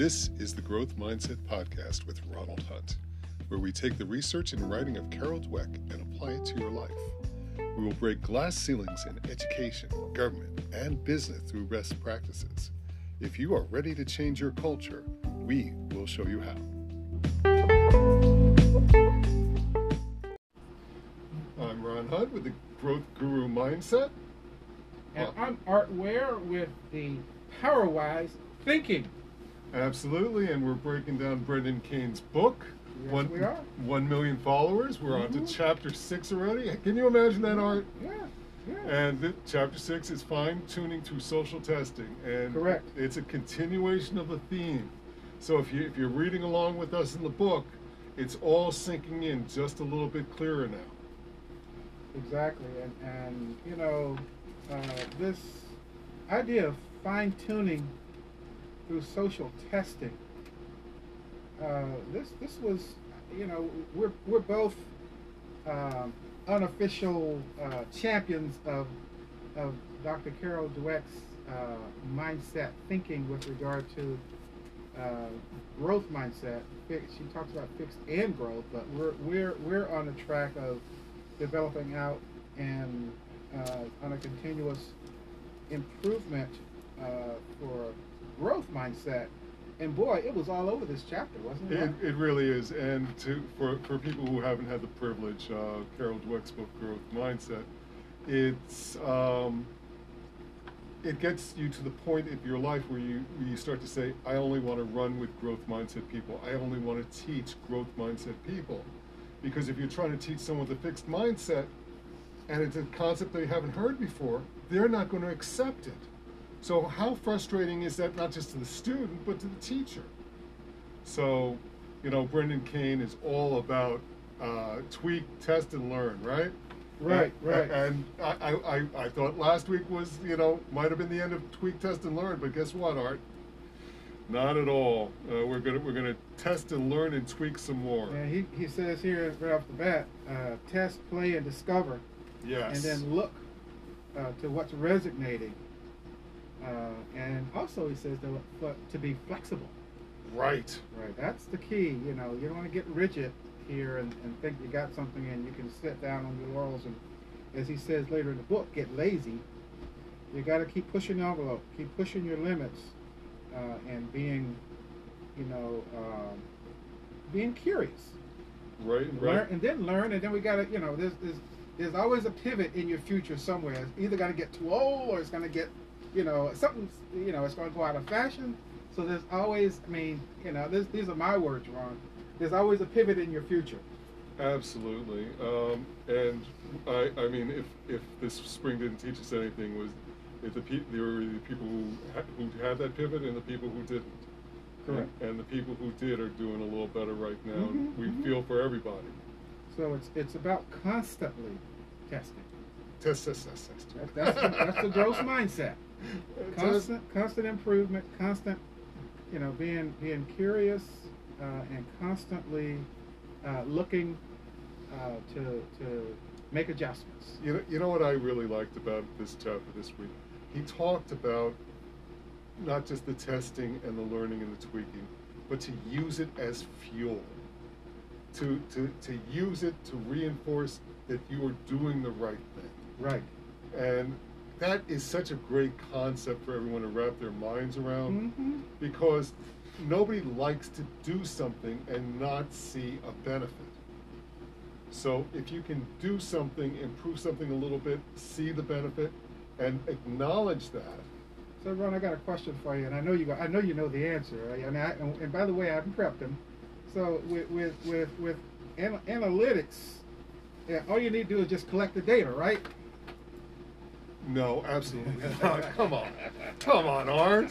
This is the Growth Mindset Podcast with Ronald Hunt, where we take the research and writing of Carol Dweck and apply it to your life. We will break glass ceilings in education, government, and business through best practices. If you are ready to change your culture, we will show you how. I'm Ron Hunt with the Growth Guru Mindset. And I'm Art Ware with the PowerWise Thinking. Absolutely, and we're breaking down Brendan Kane's book. Yes, one, we are. One million followers. We're on to Mhm. chapter six already. Can you imagine that, Art? Yeah, yeah. And chapter six is fine tuning through social testing, and Correct. it's a continuation of the theme. So if you if you're reading along with us in the book, it's all sinking in just a little bit clearer now. Exactly. And, and you know, uh, this idea of fine tuning through social testing. Uh, this this was, you know, we're we're both um, unofficial uh, champions of of Dr. Carol Dweck's uh, mindset thinking with regard to uh, growth mindset. She talks about fixed and growth, but we're we're we're on the track of developing out and uh, on a continuous improvement uh, for growth mindset. And boy, it was all over this chapter, wasn't it? It, it really is, and to for, for people who haven't had the privilege, uh, Carol Dweck's book Growth Mindset, it's um, it gets you to the point in your life where you where you start to say, I only want to run with growth mindset people. I only want to teach growth mindset people, because if you're trying to teach someone with a fixed mindset, and it's a concept they haven't heard before, they're not going to accept it. So how frustrating is that not just to the student but to the teacher? So, you know, Brendan Kane is all about uh, tweak, test, and learn, right? Right, And- right. And I, I, I, thought last week was, you know, might have been the end of tweak, test, and learn, but guess what, Art? Not at all. Uh, we're gonna we're gonna test and learn and tweak some more. And he, he says here right off the bat, uh, test, play, and discover, Yes. and then look uh, to what's resonating. Uh, and also, he says to, to be flexible. right. Right, that's the key. You know, you don't want to get rigid here and, and think you got something and you can sit down on your laurels and, as he says later in the book, get lazy. You got to keep pushing the envelope, keep pushing your limits, uh, and being, you know, um, being curious. Right. Learn, Right. and then learn, and then we got to, you know, there's, there's there's always a pivot in your future somewhere. It's either going to get too old or it's going to get, you know, something, you know, it's going to go out of fashion. So there's always, I mean, you know, this, these are my words, Ron. There's always a pivot in your future. Absolutely. Um, and I, I mean, if, if this spring didn't teach us anything, was if the pe- there were the people who ha- who had that pivot and the people who didn't. Correct. And, and the people who did are doing a little better right now. Mhm, we mhm. feel for everybody. So it's it's about constantly testing. Test, test, test, test. That, that's the, that's the growth mindset. Constant constant improvement, constant, you know, being being curious uh, and constantly uh, looking uh, to to make adjustments. You know, you know what I really liked about this chapter this week? He talked about not just the testing and the learning and the tweaking, but to use it as fuel. To, to, to use it to reinforce that you are doing the right thing. Right. And that is such a great concept for everyone to wrap their minds around hmm because nobody likes to do something and not see a benefit. So if you can do something, improve something a little bit, see the benefit, and acknowledge that. So, Ron, I got a question for you, and I know you got, I know you know the answer. Right? And, I, and, by the way, I haven't prepped them. So, with with with, with ana- analytics, yeah, all you need to do is just collect the data, right? No, absolutely not. Come on, come on, Art.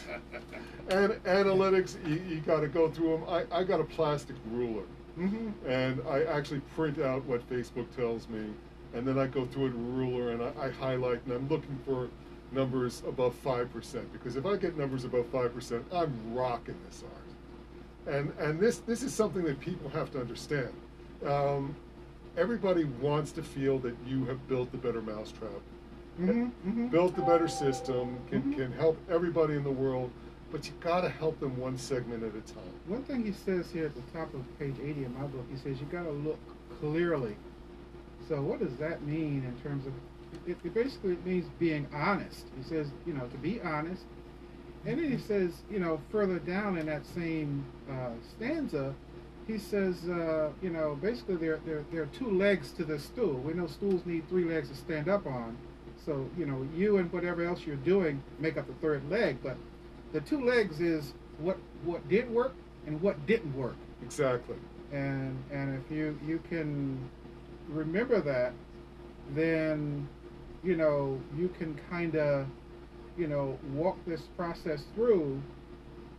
And analytics, you, you got to go through them. I, I got a plastic ruler. Mm-hmm. and I actually print out what Facebook tells me, and then I go through it a ruler and I, I highlight, and I'm looking for numbers above five percent because if I get numbers above five percent, I'm rocking this art. And and this this is something that people have to understand. Um, everybody wants to feel that you have built the better mousetrap, Mm-hmm. Mm-hmm. built the better system, can, Mhm. can help everybody in the world but you got to help them one segment at a time. One thing he says here at the top of page 80 in my book, he says you got to look clearly. So what does that mean in terms of? It, it basically means being honest. He says, you know, to be honest. And then he says, you know, further down in that same uh, stanza, he says, uh, you know, basically there, there, there are two legs to the stool. We know stools need three legs to stand up on. So, you know, you and whatever else you're doing make up the third leg. But the two legs is what what did work and what didn't work. Exactly. And and if you you can remember that, then you know you can kind of you know walk this process through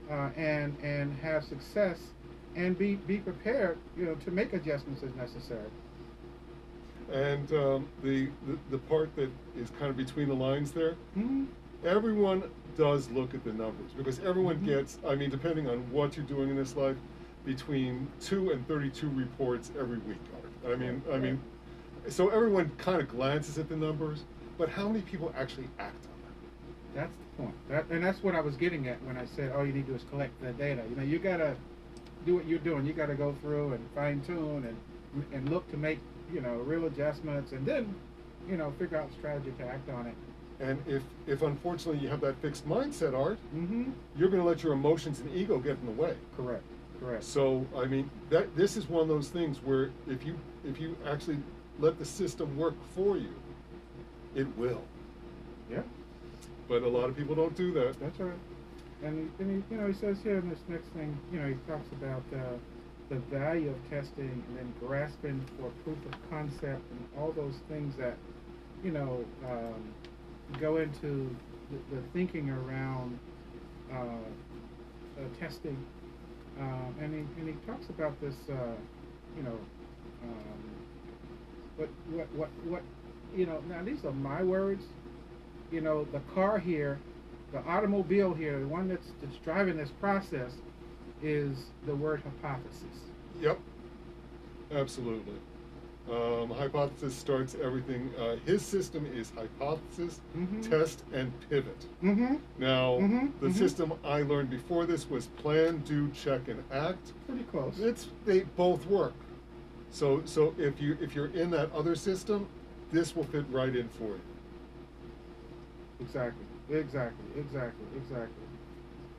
uh, and and have success and be be prepared you know to make adjustments as necessary. And um, the, the the part that is kind of between the lines there, Mm-hmm. everyone does look at the numbers because everyone Mhm. gets. I mean, depending on what you're doing in this life, between two and thirty-two reports every week. I mean, I mean, so everyone kind of glances at the numbers, but how many people actually act on them? That's the point. That, and that's what I was getting at when I said all you need to do is collect the data. You know, you gotta do what you're doing. You gotta go through and fine tune and and look to make you know real adjustments, and then you know figure out strategy to act on it. And if, if unfortunately you have that fixed mindset, Art, Mm-hmm. you're going to let your emotions and ego get in the way. Correct. Correct. So I mean that this is one of those things where if you if you actually let the system work for you, it will. yeah, But a lot of people don't do that. that's right. And and he, you know he says here in this next thing, you know, he talks about uh, the value of testing and then grasping for proof of concept and all those things that you know um, go into the, the thinking around uh, uh, testing. Um, and, he, and he talks about this, uh, you know, um, what, what, what, what, you know, now these are my words. You know, the car here, the automobile here, the one that's, that's driving this process is the word hypothesis. Yep. Absolutely. Um, hypothesis starts everything. Uh, his system is hypothesis, Mhm. test, and pivot. Mm-hmm. Now, Mhm, the mhm. system I learned before this was plan, do, check, and act. Pretty close. It's they both work. So so if you if you're in that other system, this will fit right in for you. Exactly. Exactly. Exactly. Exactly.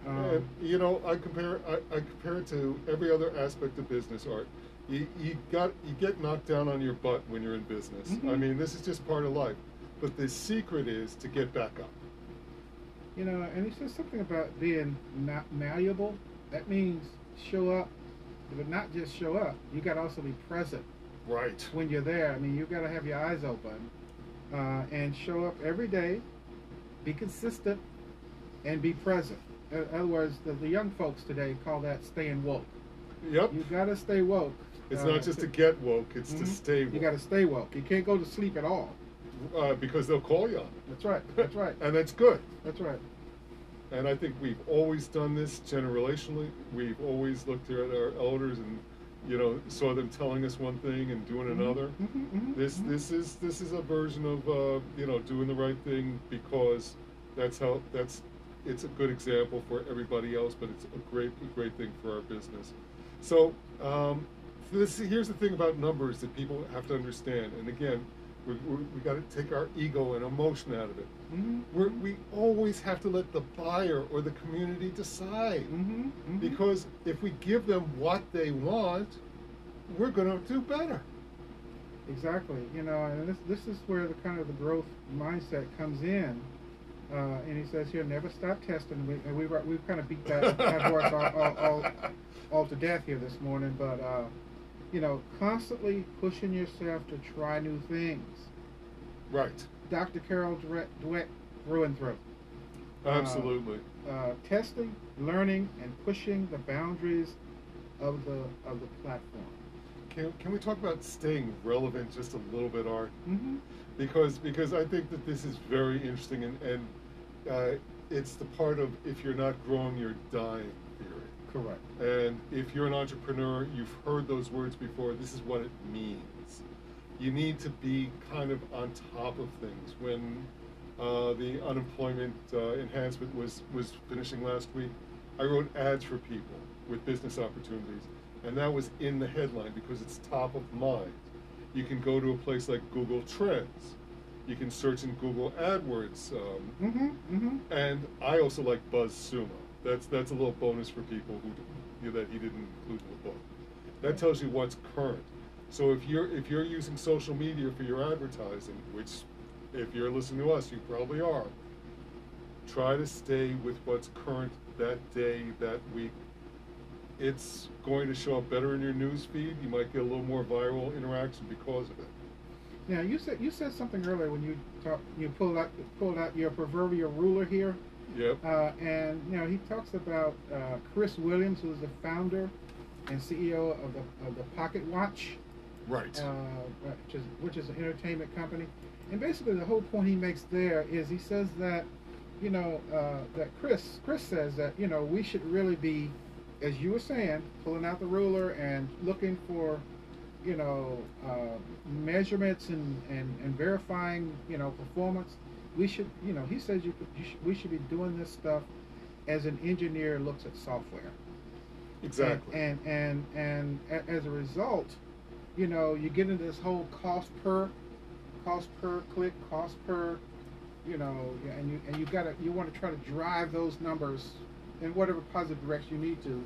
Um, and you know, I compare I, I compare it to every other aspect of business art. You, you got you get knocked down on your butt when you're in business. I Mhm. mean, this is just part of life. But the secret is to get back up. You know, and he says something about being not malleable. That means show up, but not just show up. You got to also be present Right. when you're there. I mean, you got to have your eyes open uh, and show up every day. Be consistent and be present. In other words, the, the young folks today call that staying woke. Yep. You got to stay woke. It's uh, not just to get woke; it's to Mhm. stay woke. You got to stay woke. You can't go to sleep at all. uh, because they'll call you on it. That's right. That's right. and that's good. That's right. And I think we've always done this generationally. We've always looked at our elders and, you know, saw them telling us one thing and doing another. Mhm, mhm, This mhm. this is this is a version of uh, you know doing the right thing because that's how that's it's a good example for everybody else, but it's a great a great thing for our business. So um, this here's the thing about numbers that people have to understand. And again, we we, we got to take our ego and emotion out of it. Mhm, We're, we always have to let the buyer or the community decide. mhm, mhm. Because if we give them what they want, we're going to do better. Exactly. You know, and this this is where the kind of the growth mindset comes in. Uh, and he says here, never stop testing. We, and we've we've kind of beat that, that horse all, all, all, all to death here this morning. But uh, you know, constantly pushing yourself to try new things. Right. Dr. Carol Dweck, Dweck through and through. Absolutely. Uh, testing, learning, and pushing the boundaries of the of the platform. Can, can we talk about staying relevant just a little bit, Art? Mm-hmm. Because because I think that this is very interesting and, and uh, it's the part of if you're not growing, you're dying theory. Correct. And if you're an entrepreneur, you've heard those words before. This is what it means. You need to be kind of on top of things. When Uh, the unemployment uh, enhancement was, was finishing last week. I wrote ads for people with business opportunities, and that was in the headline because it's top of mind. You can go to a place like Google Trends. You can search in Google AdWords. Um, Mm-hmm. Mm-hmm. and I also like BuzzSumo. That's that's a little bonus for people who you know, that he didn't include in the book. That tells you what's current. So if you're if you're using social media for your advertising, which if you're listening to us, you probably are, try to stay with what's current that day, that week. It's going to show up better in your news feed. You might get a little more viral interaction because of it. Now you said you said something earlier when you talked you pulled out pulled out your proverbial ruler here, Yep. uh, and you know he talks about uh, Chris Williams, who is the founder and CEO of the of the Pocket Watch, right. uh, which is which is an entertainment company, and basically the whole point he makes there is he says that you know uh, that Chris Chris says that you know we should really be, as you were saying, pulling out the ruler and looking for you know, uh, measurements and, and, and verifying, you know, performance. We should, you know, he says you, you should, we should be doing this stuff as an engineer looks at software. exactly. And and and, and a, as a result, you know, you get into this whole cost per, cost per click, cost per, you know, and you and you gotta you want to try to drive those numbers in whatever positive direction you need to,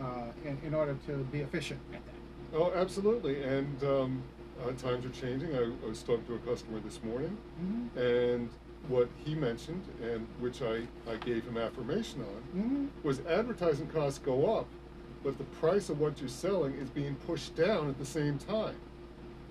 uh, in in order to be efficient at that. Oh, absolutely. And um, uh, times are changing. I, I was talking to a customer this morning, Mm-hmm. and what he mentioned, and which I, I gave him affirmation on, Mm-hmm. was advertising costs go up, but the price of what you're selling is being pushed down at the same time.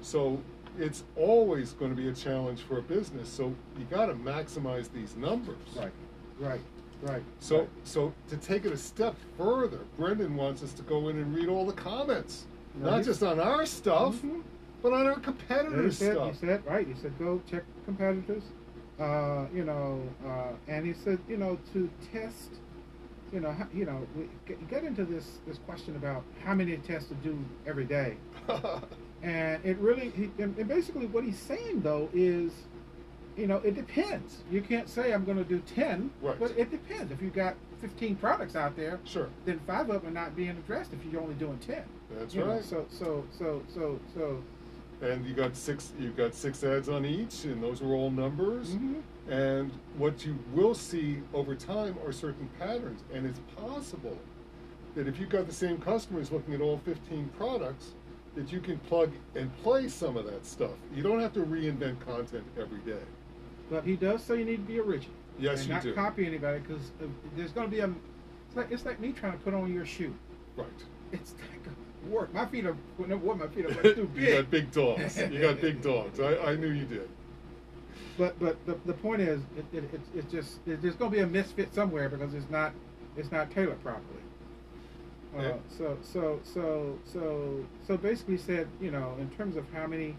So it's always going to be a challenge for a business. So you got to maximize these numbers. Right, right, right. So, right. so to take it a step further, Brendan wants us to go in and read all the comments, No, not just on our stuff, Mhm. but on our competitors' stuff. he said, right, he said, go check competitors, uh, you know, uh, and he said, you know, to test, you know, how, you know, we get, get into this, this question about how many tests to do every day. And it really, he, and, and basically what he's saying though is, you know, it depends. You can't say I'm going to do 10, Right. but it depends. If you've got 15 products out there, sure, then five of them are not being addressed if you're only doing 10. that's You know, right. so, so, so, so, so, and you got six. You got six ads on each, and those are all numbers. mhm. And what you will see over time are certain patterns, and it's possible that if you've got the same customers looking at all 15 products, that you can plug and play some of that stuff. You don't have to reinvent content every day. But he does say you need to be original. Yes, and you not do. copy anybody because there's going to be a. It's like it's like me trying to put on your shoe. Right. It's not going to work. My feet are no what my feet are too big. you got big dogs. You got big dogs. I, I knew you did. But but the, the point is, it, it, it's it's just it, there's going to be a misfit somewhere because it's not it's not tailored properly. Uh, Yeah. so so so so so basically said you know in terms of how many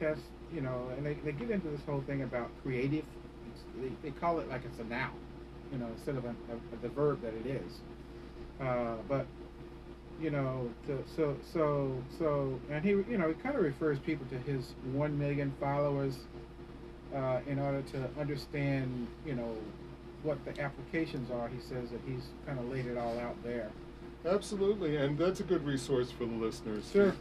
tests you know and they, they get into this whole thing about creative they, they call it like it's a noun you know instead of a, a, the verb that it is uh, but you know to, so so so and he you know he kind of refers people to his one million followers uh, in order to understand you know what the applications are he says that he's kind of laid it all out there Absolutely, and that's a good resource for the listeners. Sure.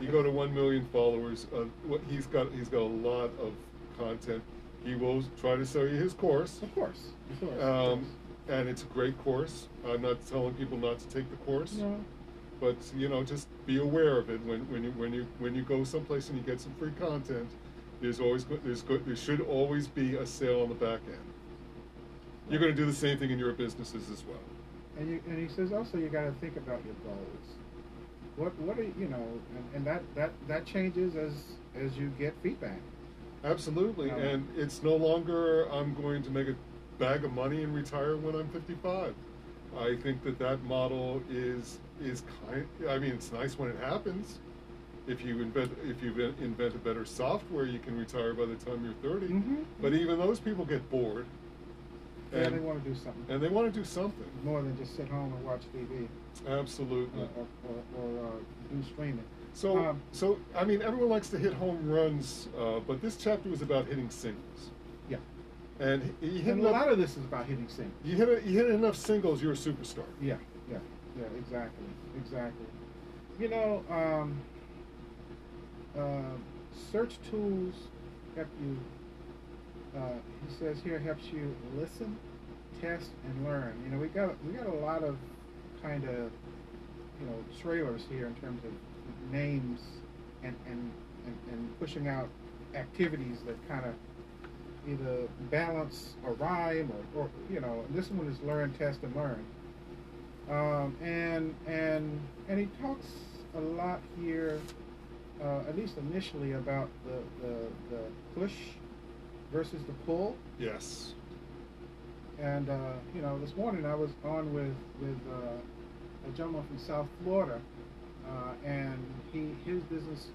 You go to one million followers. Uh, what he's got, he's got a lot of content. He will try to sell you his course, Of course, of course. um, and it's a great course. I'm not telling people not to take the course, no, but you know, just be aware of it when, when you when you when you go someplace and you get some free content. There's always there's go- there should always be a sale on the back end. You're going to do the same thing in your businesses as well. and you, and he says also you got to think about your goals. What what are you know, and, and that that that changes as as you get feedback. Absolutely, Um, and it's no longer I'm going to make a bag of money and retire when I'm 55. I think that that model is is kind. I mean, it's nice when it happens. If you invent if you invent- a better software, you can retire by the time you're 30. Mhm. But even those people get bored, And, and they want to do something and they want to do something. more than just sit home and watch TV Absolutely. or, or, or, or uh, do streaming. So, Um, so I mean, everyone likes to hit home runs, uh, but this chapter was about hitting singles. Yeah. And you hit And a lot of this is about hitting singles. you hit a, you hit enough singles, you're a superstar. Yeah, yeah, yeah, exactly, exactly. You know, um, uh, search tools help you. Uh, he says here helps you listen, test, and learn. You know, we got we got a lot of kind of you know trailers here in terms of names and and and, and pushing out activities that kind of either balance or rhyme or, or you know this one is learn test and learn um, and and and he talks a lot here uh, at least initially about the, the the push versus the pull. Yes. and uh, you know this morning I was on with with uh, a gentleman from South Florida uh, and he his business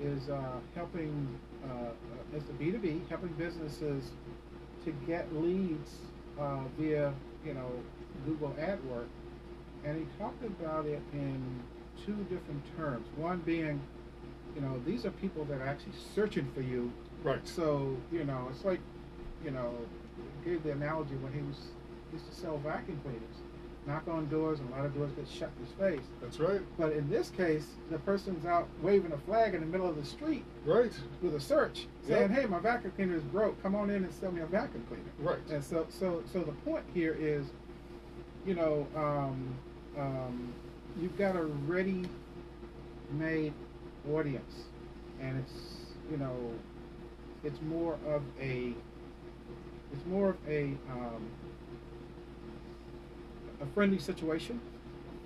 is uh, helping uh, it's a B2B helping businesses to get leads uh, via you know Google AdWords. And he talked about it in two different terms. One being you know these are people that are actually searching for you Right. so you know it's like you know gave the analogy when he was used to sell vacuum cleaners knock on doors and a lot of doors get shut in his face That's right. but in this case, the person's out waving a flag in the middle of the street Right. with a search, saying, Yep. "Hey, my vacuum cleaner is broke. Come on in and sell me a vacuum cleaner." Right. And so, so, so the point here is, you know, um, um, you've got a ready-made audience, and it's, you know, it's more of a, it's more of a, um, a friendly situation.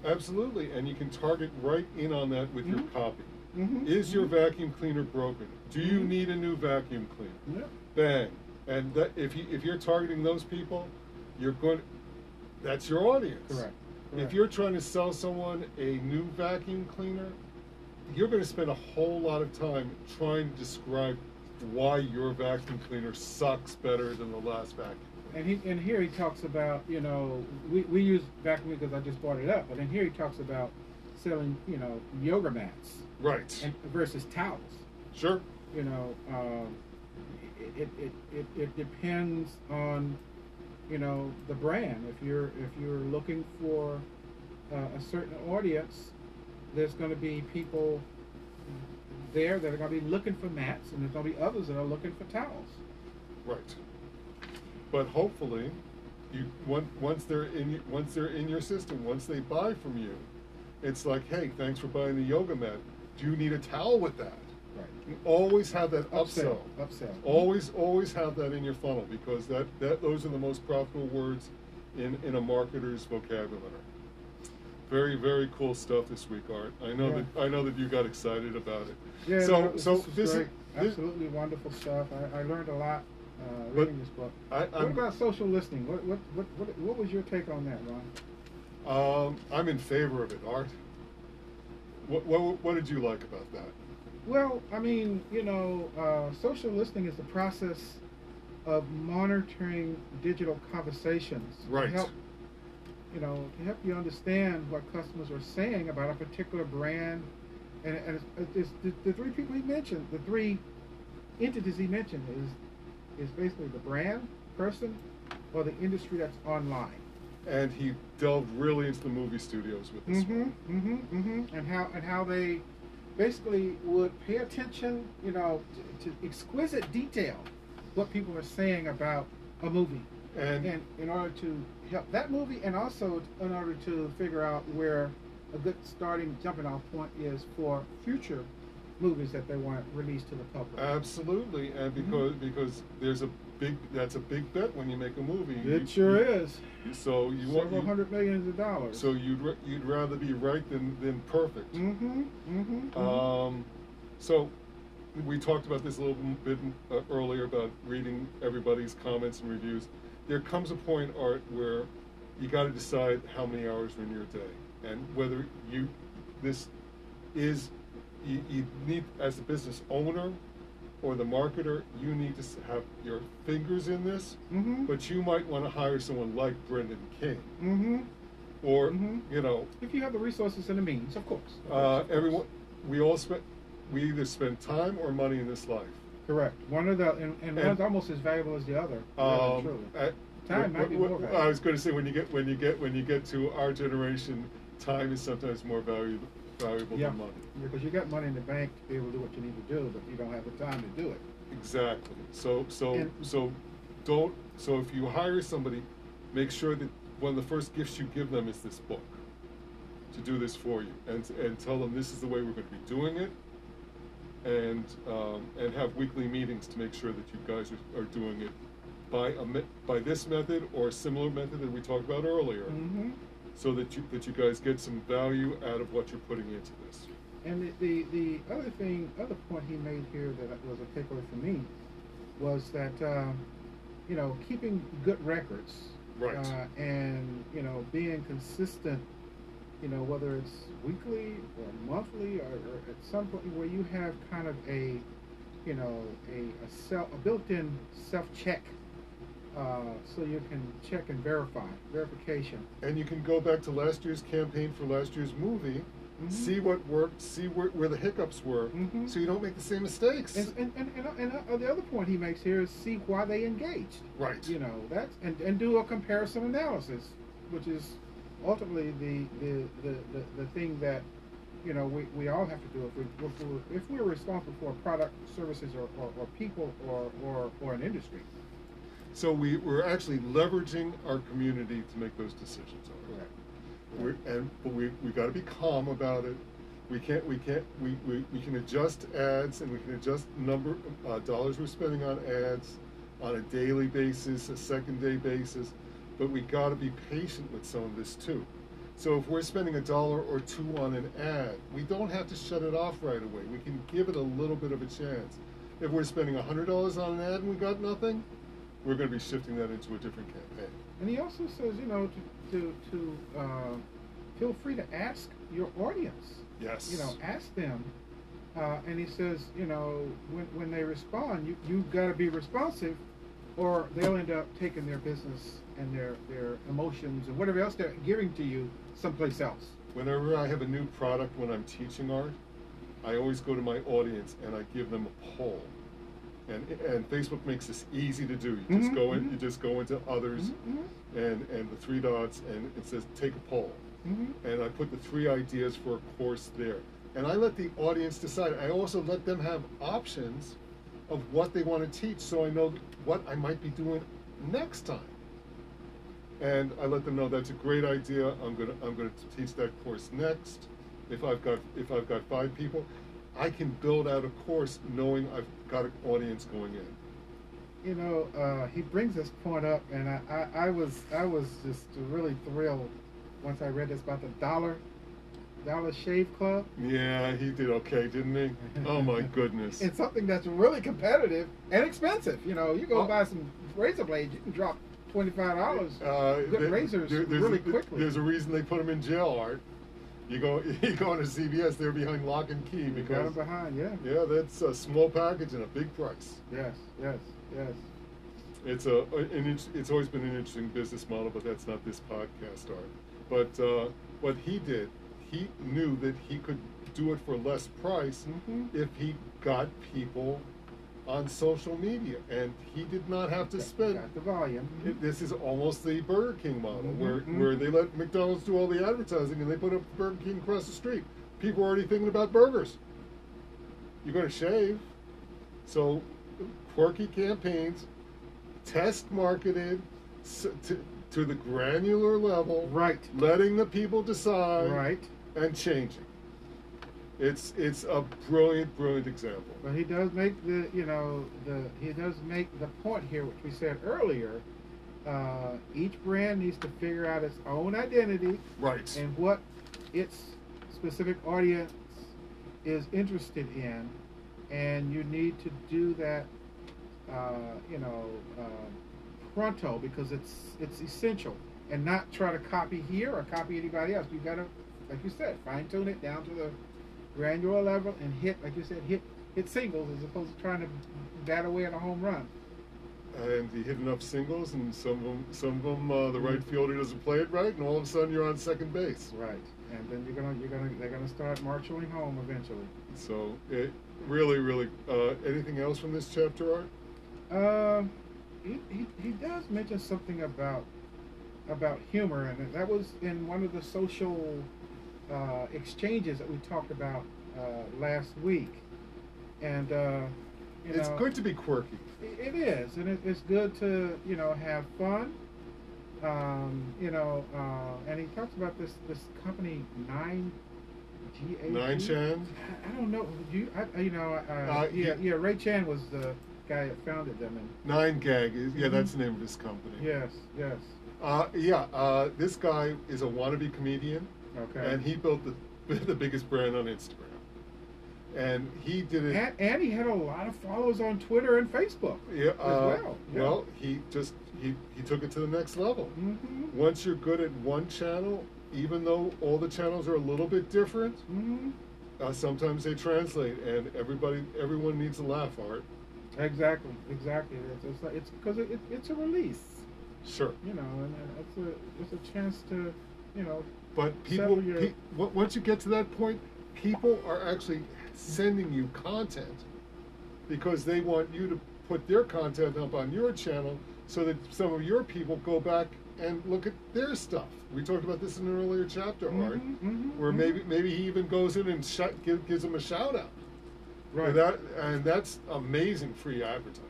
Absolutely. And you can target right in on that with your Mhm. copy. Mm-hmm. Is your vacuum cleaner broken? Do you Mhm. need a new vacuum cleaner? Yep. Bang. And that, if you if you're targeting those people, you're going. That's your audience. Correct. If you're trying to sell someone a new vacuum cleaner, you're going to spend a whole lot of time trying to describe why your vacuum cleaner sucks better than the last vacuum. And he and here he talks about you know we, we use vacuum because I just brought it up, but then here he talks about selling you know yoga mats Right. and versus towels. sure. You know, um, it, it, it, it depends on you know the brand. If you're if you're looking for uh, a certain audience, there's going to be people there that are going to be looking for mats, and there's going to be others that are looking for towels. Right. But hopefully, you once once they're in once they're in your system, once they buy from you, it's like, hey, thanks for buying the yoga mat. Do you need a towel with that? Right. You always have that upsell. Upsell. Always, always have that in your funnel because that, that those are the most profitable words in, in a marketer's vocabulary. Very, very cool stuff this week, Art. I know Yeah. that I know that you got excited about it. Yeah, so no, so this this great. is this, absolutely wonderful stuff. I, I learned a lot uh, reading this book. I, what I'm, about social listening? What, what what what what was your take on that, Ron? Um, I'm in favor of it, Art. What, what, what did you like about that? Well, I mean, you know, uh, social listening is the process of monitoring digital conversations Right. to help, you know, to help you understand what customers are saying about a particular brand. And, and it's, it's the, the three people he mentioned, the three entities he mentioned is is basically the brand, person, or the industry that's online. And he delved really into the movie studios with this Mm-hmm, one. mm-hmm, mm-hmm. And how and how they basically would pay attention, you know, to, to exquisite detail what people are saying about a movie, And, and in order to help that movie, and also in order to figure out where a good starting jumping off point is for future movies that they want released to the public. absolutely, and Mm-hmm. because because there's a big that's a big bet when you make a movie. it You- sure you- is. So you want Several you, hundred millions of dollars. so you'd you'd rather be right than than perfect. Mm-hmm. Mm-hmm. Um, so we talked about this a little bit uh, earlier about reading everybody's comments and reviews. There comes a point, Art, where you got to decide how many hours are in your day and whether you this is you, you need as a business owner or the marketer you need to have your fingers in this mm-hmm. but you might want to hire someone like Brendan Kane mm-hmm. or Mhm. you know If you have the resources and the means, of course. Of course, uh, of course. everyone, we all spend, we either spend time or money in this life. Correct. One of the and, and, And- one's almost as valuable as the other. really, Um, truly. I- Time might be more valuable. I was going to say when you get when you get when you get to our generation, time is sometimes more valuable valuable yeah, than money. Yeah, because you got money in the bank to be able to do what you need to do, but you don't have the time to do it. Exactly. So so And- so don't so if you hire somebody, make sure that one of the first gifts you give them is this book to do this for you and and tell them this is the way we're going to be doing it and um, and have weekly meetings to make sure that you guys are, are doing it by a me- by this method or a similar method that we talked about earlier Mm-hmm. so that you that you guys get some value out of what you're putting into this. And the, the, the other thing, other point he made here that was a takeaway for me was that, uh, you know, keeping good records. Right. Uh, and, you know, being consistent, you know, whether it's weekly or monthly or, or at some point where you have kind of a, you know, a, a self, a built-in self-check. Uh, so you can check and verify, verification. And you can go back to last year's campaign for last year's movie, Mhm. see what worked, see where, where the hiccups were, Mhm. so you don't make the same mistakes. And, and, and, and, and uh, the other point he makes here is see why they engaged. right. You know, that's and, and do a comparison analysis, which is ultimately the the, the, the, the thing that you know we, we all have to do if, we, if, we're, if we're responsible for a product, services, or, or, or people, or, or, or an industry. So we, we're actually leveraging our community to make those decisions. Correct. We're, and but we we got to be calm about it. We can't we can't we, we, we can adjust ads and we can adjust number uh, dollars we're spending on ads on a daily basis, a second day basis, but we got to be patient with some of this too. So if we're spending a dollar or two on an ad, we don't have to shut it off right away. We can give it a little bit of a chance. If we're spending hundred dollars on an ad and we got nothing, we're going to be shifting that into a different campaign. And he also says, you know, to to, to uh, feel free to ask your audience. Yes. you know, ask them. Uh, and he says, you know, when, when they respond, you, you've got to be responsive or they'll end up taking their business and their, their emotions and whatever else they're giving to you someplace else. Whenever I have a new product when I'm teaching art, I always go to my audience and I give them a poll. And, and Facebook makes this easy to do. You just Mhm, go in, mhm. you just go into others, Mhm, and and the three dots, and it says take a poll. mhm. And I put the three ideas for a course there, and I let the audience decide. I also let them have options of what they want to teach, so I know what I might be doing next time. And I let them know that's a great idea. I'm gonna I'm gonna teach that course next. If I've got if I've got five people, I can build out a course knowing I've got an audience going in. You know, uh, he brings this point up, and I, I, I was I was just really thrilled once I read this about the dollar dollar shave club. Yeah, he did okay, didn't he? Oh my goodness. It's something that's really competitive and expensive. You know, you go Oh. buy some razor blades, you can drop twenty five dollars. Uh, good there- razors there- really quickly. There's a reason they put them in jail, Art. You go, you go into CVS, they're behind lock and key because behind, yeah. yeah, that's a small package and a big price. Yes, yes, yes. It's a, an, it's always been an interesting business model, but that's not this podcast, Art. But uh, what he did, he knew that he could do it for less price Mhm. if he got people on social media, and he did not have to spend Got the volume. This is almost the Burger King model, Mhm, where mhm. where they let McDonald's do all the advertising and they put up Burger King across the street. People are already thinking about burgers. You're going to shave, so quirky campaigns, test marketed to, to the granular level, Right. letting the people decide, Right. And changing. It's it's a brilliant, brilliant example. But he does make the, you know, the he does make the point here, which we said earlier. Uh, each brand needs to figure out its own identity Right. and what its specific audience is interested in, and you need to do that, uh, you know, uh, pronto because it's it's essential, and not try to copy here or copy anybody else. You gotta, like you said, fine tune it down to the granular level and hit, like you said, hit hit singles as opposed to trying to bat away at a home run. and he hit enough singles, and some of them, some of them, uh, the right fielder doesn't play it right, and all of a sudden you're on second base. Right, and then you're gonna you're gonna they're gonna start marshaling home eventually. So it, really, really. Uh, anything else from this chapter, Art? Uh, he, he, he does mention something about about humor, and that was in one of the social uh, exchanges that we talked about uh, last week. And uh, you it's know, good to be quirky. It is, and it, it's good to you know have fun. Um, you know, uh, and he talks about this this company Nine G A. Nine Chan. I, I don't know. You, I, you know, uh, Uh, yeah, yeah. Ray Chan was the guy that founded them, and Nine Gag. Is, yeah, Mhm. that's the name of his company. yes, yes. Uh, yeah. Uh, this guy is a wannabe comedian, Okay. and he built the the biggest brand on Instagram. And he did it. and, and he had a lot of followers on Twitter and Facebook. yeah, as uh, well, yeah. Well, he just he, he took it to the next level. Mm-hmm. Once you're good at one channel, even though all the channels are a little bit different, Mm-hmm. uh, sometimes they translate, and everybody everyone needs a laugh. Art. Exactly, exactly. It's it's because it, it, it's a release, Sure. you know, and uh, it's a it's a chance to, you know, But people, your- pe- once you get to that point, people are actually sending you content because they want you to put their content up on your channel so that some of your people go back and look at their stuff. We talked about this in an earlier chapter, Art, Mhm, mhm, where mhm. maybe maybe he even goes in and shout, give, gives them a shout out. right. And, that, and that's amazing free advertising.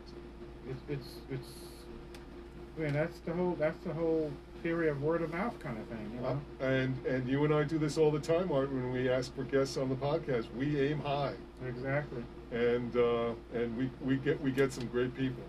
it's it's it's. I mean, that's the whole that's the whole theory of word of mouth kind of thing, you know. Uh, and and you and I do this all the time, Art. When we ask for guests on the podcast, we aim high. Exactly. and uh, and we, we get we get some great people.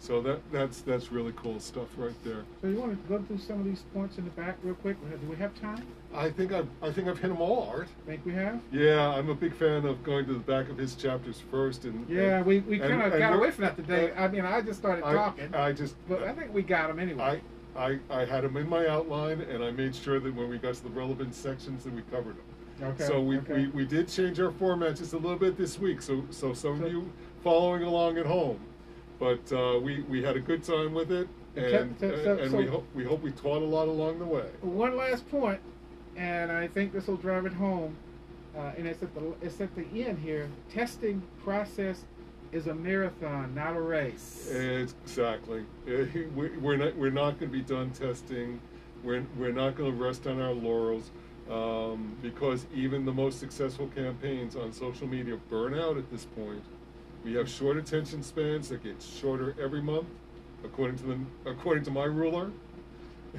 So that that's that's really cool stuff right there. So you want to go through some of these points in the back real quick? Do we have time? I think I've I think I've hit them all, Art. Think we have? Yeah, I'm a big fan of going to the back of his chapters first, and Yeah, and- we, we kind of got away from that today. uh, I mean, I just started I, talking, I just but I think we got them anyway. I, I I had them in my outline, and I made sure that when we got to the relevant sections, that we covered them. okay. so we, okay. we, we did change our format just a little bit this week. So so some So- of you following along at home, but uh, we we had a good time with it, and so- so- and so- we hope we hope we taught a lot along the way. One last point, and I think this will drive it home. Uh, and it's at the it's at the end here. Testing process is a marathon, not a race. Exactly. Uh, we- We're not we're not going to be done testing. We're we're not going to rest on our laurels. Um, because even the most successful campaigns on social media burn out at this point. We have short attention spans that get shorter every month, according to the according to my ruler.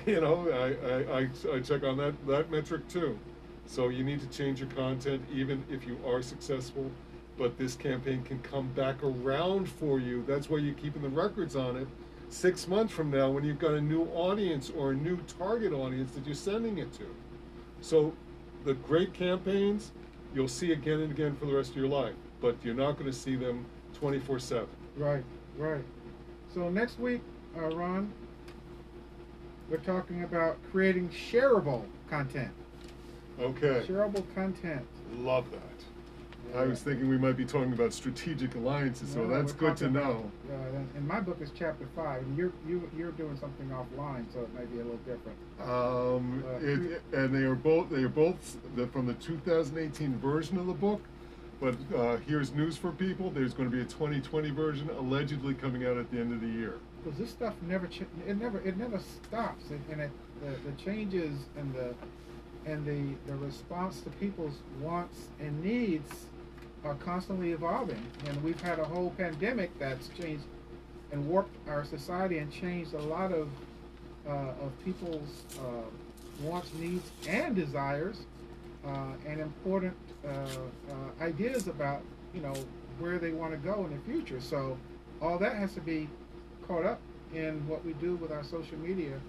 You know, I, I, I, I check on that, that metric too. So you need to change your content even if you are successful. But this campaign can come back around for you. That's why you're keeping the records on it. Six months from now, when you've got a new audience or a new target audience that you're sending it to. So the great campaigns you'll see again and again for the rest of your life, but you're not going to see them 24 7. Right, right. So next week, uh, Ron, we're talking about creating shareable content. Okay. Shareable content. Love that. I was thinking we might be talking about strategic alliances, so that's good to know. about, uh, and my book is chapter five, and you're you, you're doing something offline, so it may be a little different. Um, Uh, it, and they are both they are both the, from the 2018 version of the book. But uh, here's news for people: there's going to be a 2020 version, allegedly coming out at the end of the year. Because this stuff never it never it never stops, and, and it, the the changes and the and the the response to people's wants and needs are constantly evolving. And we've had a whole pandemic that's changed and warped our society and changed a lot of uh, of people's uh, wants, needs, and desires, uh, and important Uh, uh, ideas about you know where they want to go in the future. So all that has to be caught up in what we do with our social media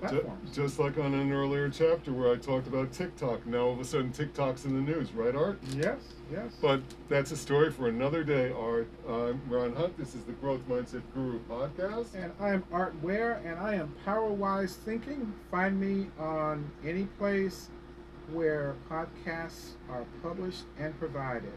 platforms. Just like on an earlier chapter where I talked about TikTok. Now all of a sudden TikTok's in the news, right, Art? yes, yes. But that's a story for another day, Art. I'm Ron Hunt. This is the Growth Mindset Guru podcast. And I am Art Ware, and I am Powerwise Thinking. Find me on any place where podcasts are published and provided.